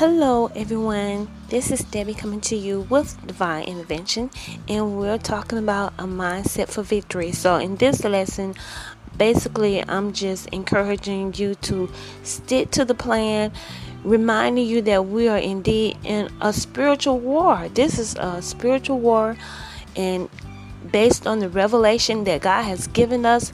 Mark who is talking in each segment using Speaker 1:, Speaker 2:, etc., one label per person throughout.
Speaker 1: Hello, everyone. This is Debbie coming to you with Divine Intervention, and we're talking about a mindset for victory. So, in this lesson, basically, I'm just encouraging you to stick to the plan, reminding you that we are indeed in a spiritual war. This is a spiritual war, and based on the revelation that God has given us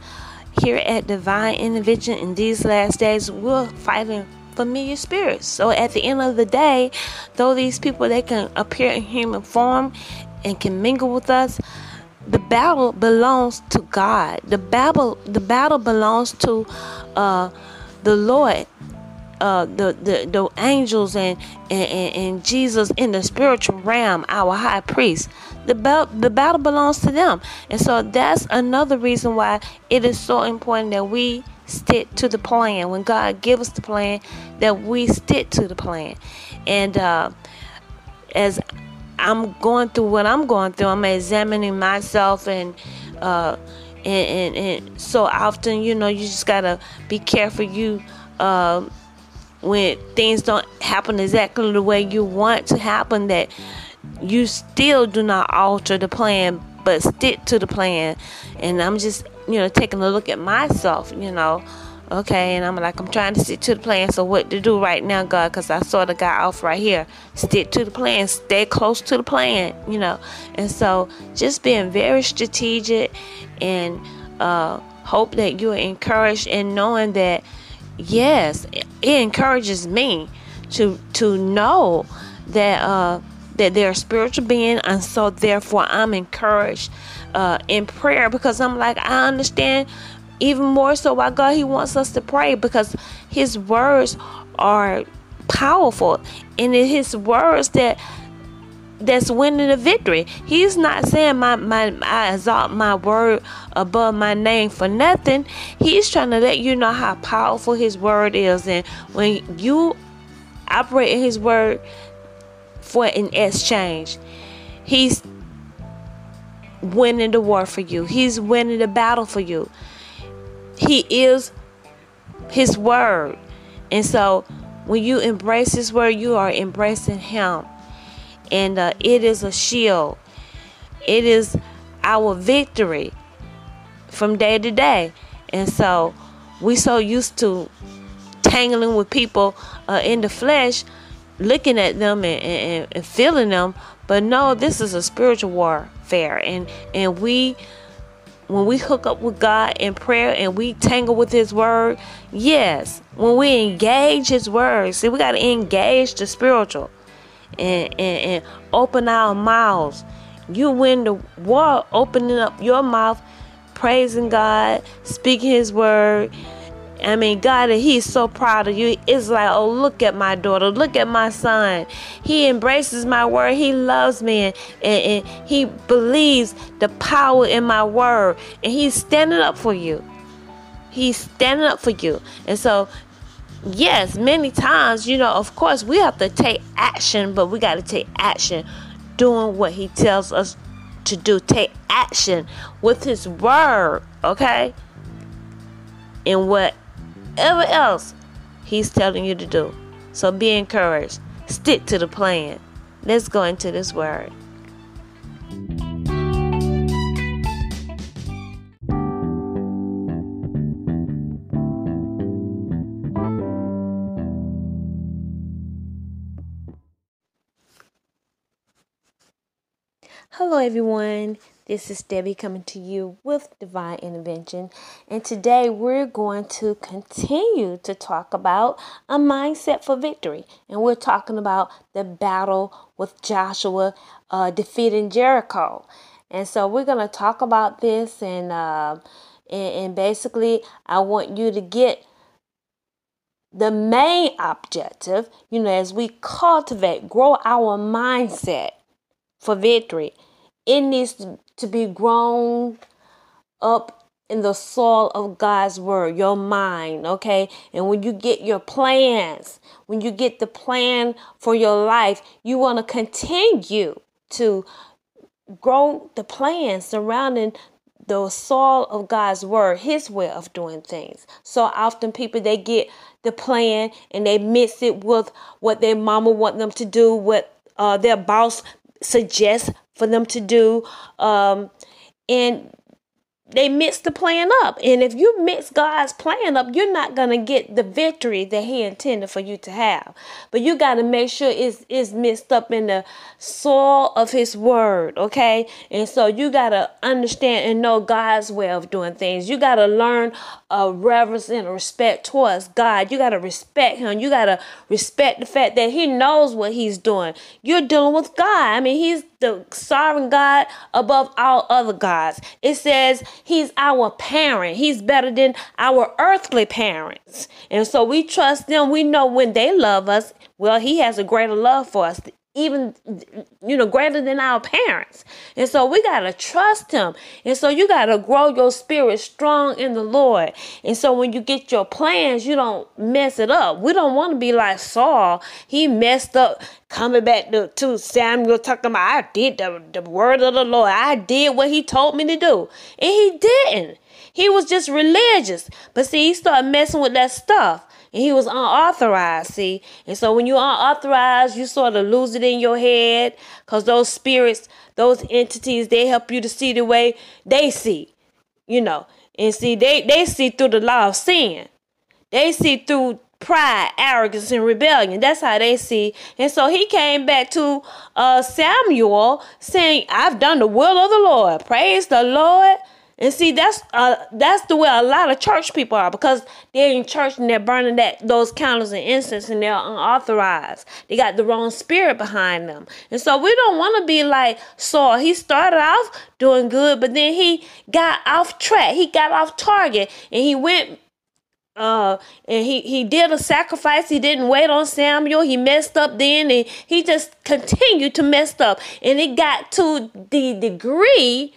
Speaker 1: here at Divine Intervention in these last days, we're fighting familiar spirits. So at the end of the day, though these people they can appear in human form and can mingle with us, the battle belongs to God. The battle the battle belongs to uh, the Lord. Uh, the, the the angels and, and, and Jesus in the spiritual realm, our high priest. The, be- the battle belongs to them. And so that's another reason why it is so important that we stick to the plan. When God gives us the plan, that we stick to the plan. And uh, as I'm going through what I'm going through, I'm examining myself and. Uh, and, and, and so often, you know, you just gotta be careful. You uh, when things don't happen exactly the way you want to happen, that you still do not alter the plan, but stick to the plan. And I'm just you know, taking a look at myself, you know. Okay, and I'm like, I'm trying to stick to the plan. So, what to do right now, God? Because I saw the guy off right here. Stick to the plan, stay close to the plan, you know. And so, just being very strategic and uh, hope that you're encouraged and knowing that, yes, it encourages me to to know that uh, that they're a spiritual being, and so therefore I'm encouraged uh, in prayer because I'm like, I understand even more so why God He wants us to pray because His words are powerful and it's His words that that's winning the victory. He's not saying my, my I exalt my word above my name for nothing. He's trying to let you know how powerful his word is. And when you operate in his word for an exchange, he's winning the war for you. He's winning the battle for you. He is his word. And so when you embrace his word, you are embracing him. And uh, it is a shield. It is our victory from day to day. And so we so used to tangling with people uh, in the flesh, looking at them and, and, and feeling them. But no, this is a spiritual warfare and and we when we hook up with God in prayer and we tangle with His Word, yes, when we engage His Word, see, we got to engage the spiritual and, and, and open our mouths. You win the war opening up your mouth, praising God, speaking His Word, I mean, God, He's so proud of you. It's like, oh, look at my daughter. Look at my son. He embraces my word. He loves me. And, and, and He believes the power in my word. And He's standing up for you. He's standing up for you. And so, yes, many times, you know, of course, we have to take action, but we got to take action doing what He tells us to do. Take action with His word, okay? And what whatever else He's telling you to do. So be encouraged. Stick to the plan. Let's go into this word. Hello, everyone. This is Debbie coming to you with Divine Intervention. And today we're going to continue to talk about a mindset for victory. And we're talking about the battle with Joshua uh, defeating Jericho. And so we're going to talk about this. And, uh, and, and basically, I want you to get the main objective, you know, as we cultivate, grow our mindset for victory it needs to be grown up in the soil of God's word, your mind, okay? And when you get your plans, when you get the plan for your life, you want to continue to grow the plans surrounding the soil of God's word, his way of doing things. So often people they get the plan and they mix it with what their mama want them to do, what uh, their boss suggests for them to do. Um, and they mix the plan up. And if you mix God's plan up, you're not going to get the victory that He intended for you to have. But you got to make sure it's, it's mixed up in the soil of His Word, okay? And so you got to understand and know God's way of doing things. You got to learn a reverence and a respect towards God. You got to respect Him. You got to respect the fact that He knows what He's doing. You're dealing with God. I mean, He's the sovereign God above all other gods. It says He's our parent. He's better than our earthly parents. And so we trust them. We know when they love us, well, He has a greater love for us even you know greater than our parents. And so we got to trust him. And so you got to grow your spirit strong in the lord. And so when you get your plans you don't mess it up. We don't want to be like saul. He messed up. Coming back to, to samuel talking about i did the, the word of the lord. I did what he told me to do. And he didn't. He was just religious. But see he started messing with that stuff and he was unauthorized, see? And so when you're unauthorized, you sort of lose it in your head because those spirits, those entities, they help you to see the way they see, you know. And see, they, they see through the law of sin. They see through pride, arrogance, and rebellion. That's how they see. And so he came back to uh, Samuel saying, I've done the will of the Lord. Praise the Lord. And see, that's uh, that's the way a lot of church people are because they're in church and they're burning that those candles and incense and they're unauthorized. They got the wrong spirit behind them, and so we don't want to be like Saul. He started off doing good, but then he got off track. He got off target, and he went uh and he he did a sacrifice he didn't wait on samuel he messed up then and he just continued to mess up and it got to the degree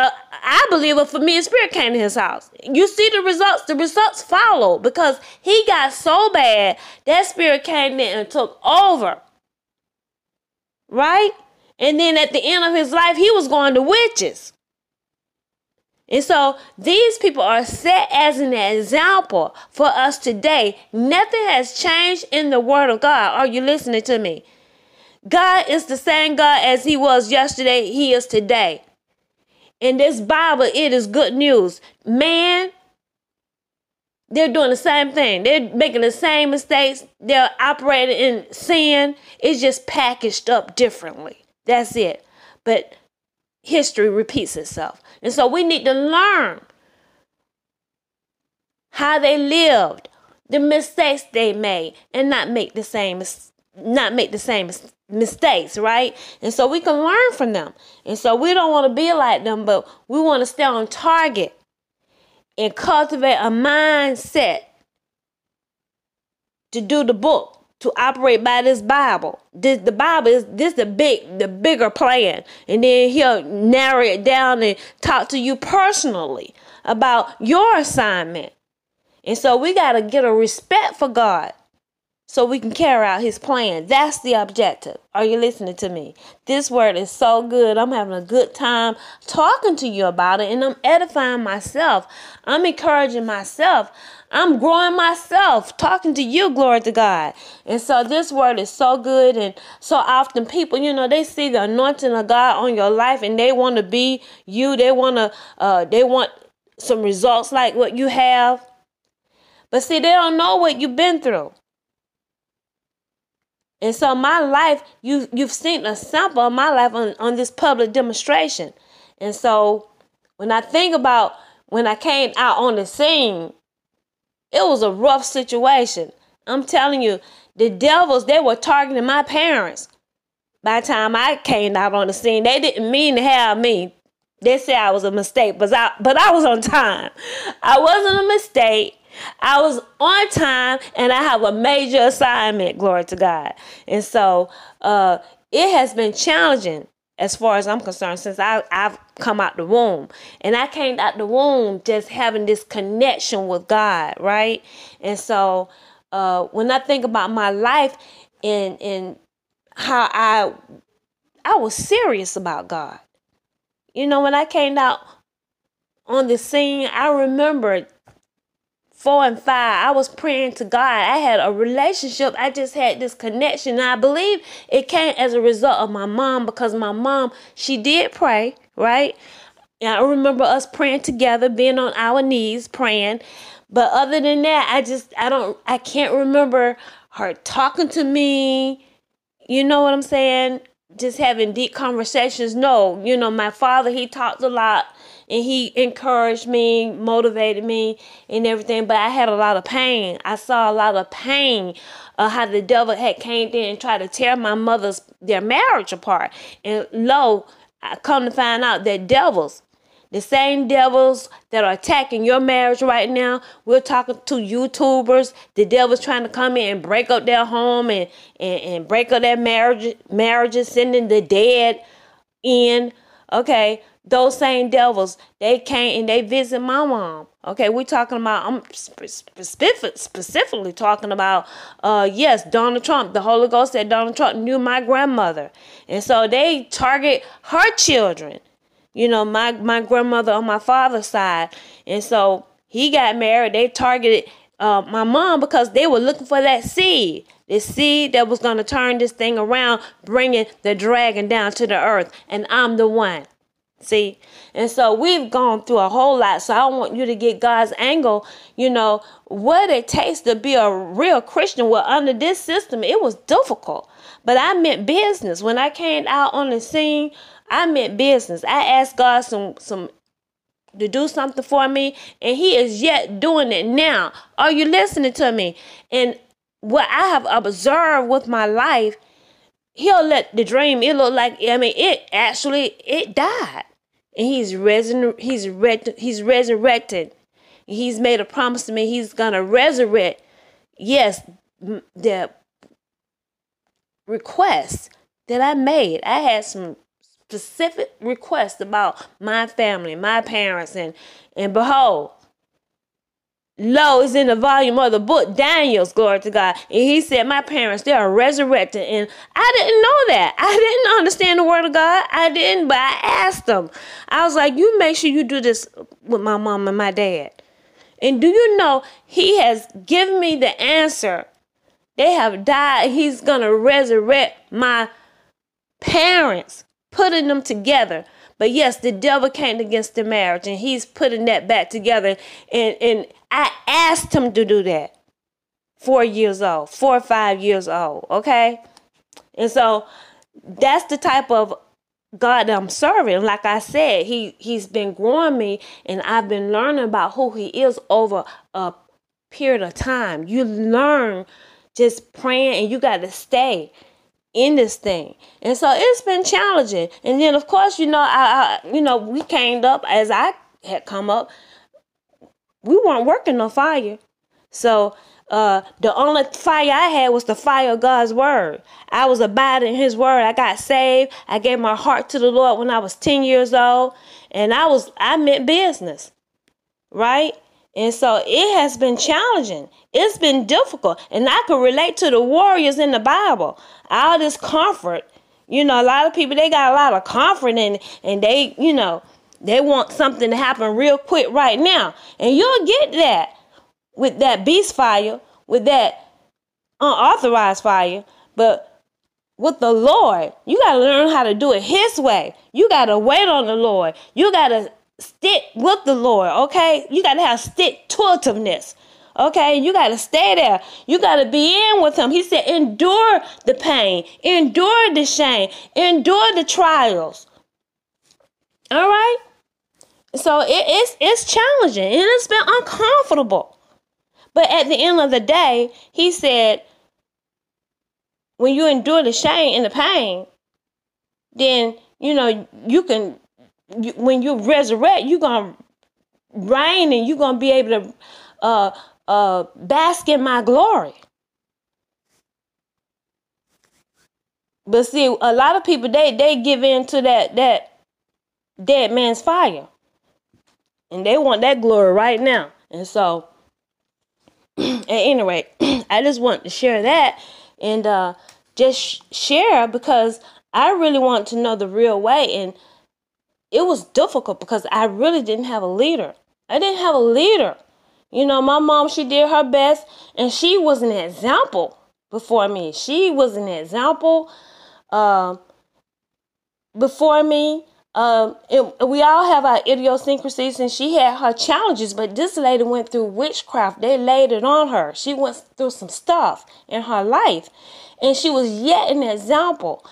Speaker 1: uh, I believe a familiar spirit came to his house. You see the results. The results follow because he got so bad that spirit came in and took over. Right? And then at the end of his life, he was going to witches. And so these people are set as an example for us today. Nothing has changed in the Word of God. Are you listening to me? God is the same God as He was yesterday, He is today in this Bible, it is good news. Man, they're doing the same thing. They're making the same mistakes. They're operating in sin. It's just packaged up differently. That's it. But history repeats itself. And so we need to learn how they lived, the mistakes they made, and not make the same not make the same mistakes, right? And so we can learn from them. And so we don't want to be like them, but we want to stay on target and cultivate a mindset to do the book, to operate by this Bible. This the Bible is this the big the bigger plan. And then he'll narrow it down and talk to you personally about your assignment. And so we got to get a respect for God so we can carry out his plan. That's the objective. Are you listening to me? This word is so good. I'm having a good time talking to you about it and I'm edifying myself. I'm encouraging myself. I'm growing myself, talking to you, glory to God. And so this word is so good. And so often people, you know, they see the anointing of God on your life and they want to be you. They want to, uh, they want some results like what you have. But see, they don't know what you've been through. And so my life, you you've seen a sample of my life on, on this public demonstration. And so when I think about when I came out on the scene, it was a rough situation. I'm telling you, the devils, they were targeting my parents. By the time I came out on the scene, they didn't mean to have me. They said I was a mistake, but I but I was on time. I wasn't a mistake. I was on time and I have a major assignment, glory to God. And so uh, it has been challenging as far as I'm concerned since I, I've come out the womb. And I came out the womb just having this connection with God, right? And so uh, when I think about my life and, and how I I was serious about God. You know, when I came out on the scene, I remember four and five, I was praying to God. I had a relationship. I just had this connection. And I believe it came as a result of my mom because my mom, she did pray, right? And I remember us praying together, being on our knees praying. But other than that, I just I don't I can't remember her talking to me. You know what I'm saying? Just having deep conversations. No, you know, my father, he talked a lot and he encouraged me, motivated me, and everything. But I had a lot of pain. I saw a lot of pain. Uh, how the devil had came in and tried to tear my mother's their marriage apart. And lo, I come to find out that devils the same devils that are attacking your marriage right now. We're talking to YouTubers. The devil's trying to come in and break up their home and, and, and break up their marriage marriages, sending the dead in. Okay. Those same devils, they came and they visit my mom. Okay, we're talking about I'm specific, specifically talking about uh yes, Donald Trump. The Holy Ghost said Donald Trump knew my grandmother. And so they target her children you know, my my grandmother on my father's side, and so he got married. They targeted uh, my mom because they were looking for that seed, the seed that was going to turn this thing around, bringing the dragon down to the earth, and I'm the one. See, and so we've gone through a whole lot. So I want you to get God's angle. You know what it takes to be a real Christian. Well, under this system, it was difficult, but I meant business when I came out on the scene. I meant business. I asked God some some to do something for me, and He is yet doing it now. Are you listening to me? And what I have observed with my life, He'll let the dream. It look like I mean, it actually it died, and He's resin He's red He's resurrected. He's made a promise to me. He's gonna resurrect. Yes, the request that I made. I had some specific requests about my family, my parents, and and behold, lo is in the volume of the book Daniel's glory to God. And he said, My parents, they are resurrected. And I didn't know that. I didn't understand the word of God. I didn't, but I asked them. I was like, You make sure you do this with my mom and my dad. And do you know he has given me the answer? They have died. He's gonna resurrect my parents putting them together. But yes, the devil came against the marriage and he's putting that back together. And, and I asked him to do that. Four years old, four or five years old, okay? And so that's the type of God I'm serving. Like I said, he he's been growing me and I've been learning about who he is over a period of time. You learn just praying and you got to stay in this thing. And so it's been challenging. And then of course, you know, I, I you know, we came up as I had come up, we weren't working no fire. So uh, the only fire I had was the fire of God's word. I was abiding his word. I got saved. I gave my heart to the Lord when I was 10 years old. And I was I meant business. Right? And so it has been challenging. It's been difficult. And I can relate to the warriors in the Bible. All this comfort. You know, a lot of people they got a lot of comfort and and they, you know, they want something to happen real quick right now. And you'll get that with that beast fire, with that unauthorized fire. But with the Lord, you got to learn how to do it His way. You got to wait on the Lord. You got to stick with the Lord, okay? You got to have stick to itiveness. Okay, you got to stay there. You got to be in with him. He said, endure the pain, endure the shame, endure the trials. All right? So it, it's it's challenging and it's been uncomfortable. But at the end of the day, he said, when you endure the shame and the pain, then you know you can you, when you resurrect, you're gonna reign and you're gonna be able to uh, uh, bask in my glory. But see, a lot of people they they give in to that that dead man's fire, and they want that glory right now. And so, at any rate, I just want to share that and uh, just share because I really want to know the real way and it was difficult because I really didn't have a leader. I didn't have a leader. You know, my mom, she did her best and she was an example before me. She was an example uh, before me. Um, it, we all have our idiosyncrasies, and she had her challenges. But this lady went through witchcraft. They laid it on her. She went through some stuff in her life, and she was yet an example.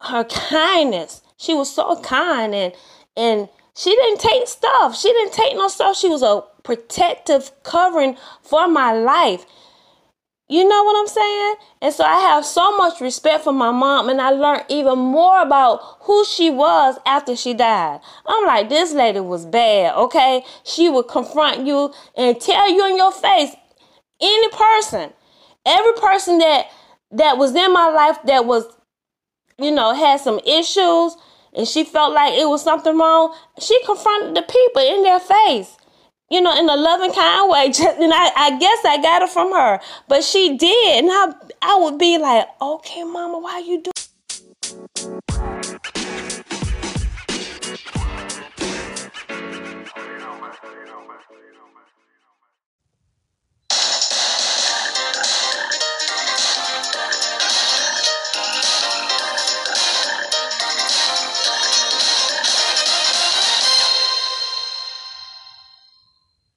Speaker 1: Her kindness. She was so kind, and and she didn't take stuff. She didn't take no stuff. She was a protective covering for my life. You know what I'm saying? And so I have so much respect for my mom, and I learned even more about who she was after she died. I'm like, this lady was bad, okay? She would confront you and tell you in your face, any person, every person that that was in my life that was, you know, had some issues, and she felt like it was something wrong, she confronted the people in their face you know, in a loving kind way. and I, I guess I got it from her, but she did, and I, I would be like, okay, mama, why you do?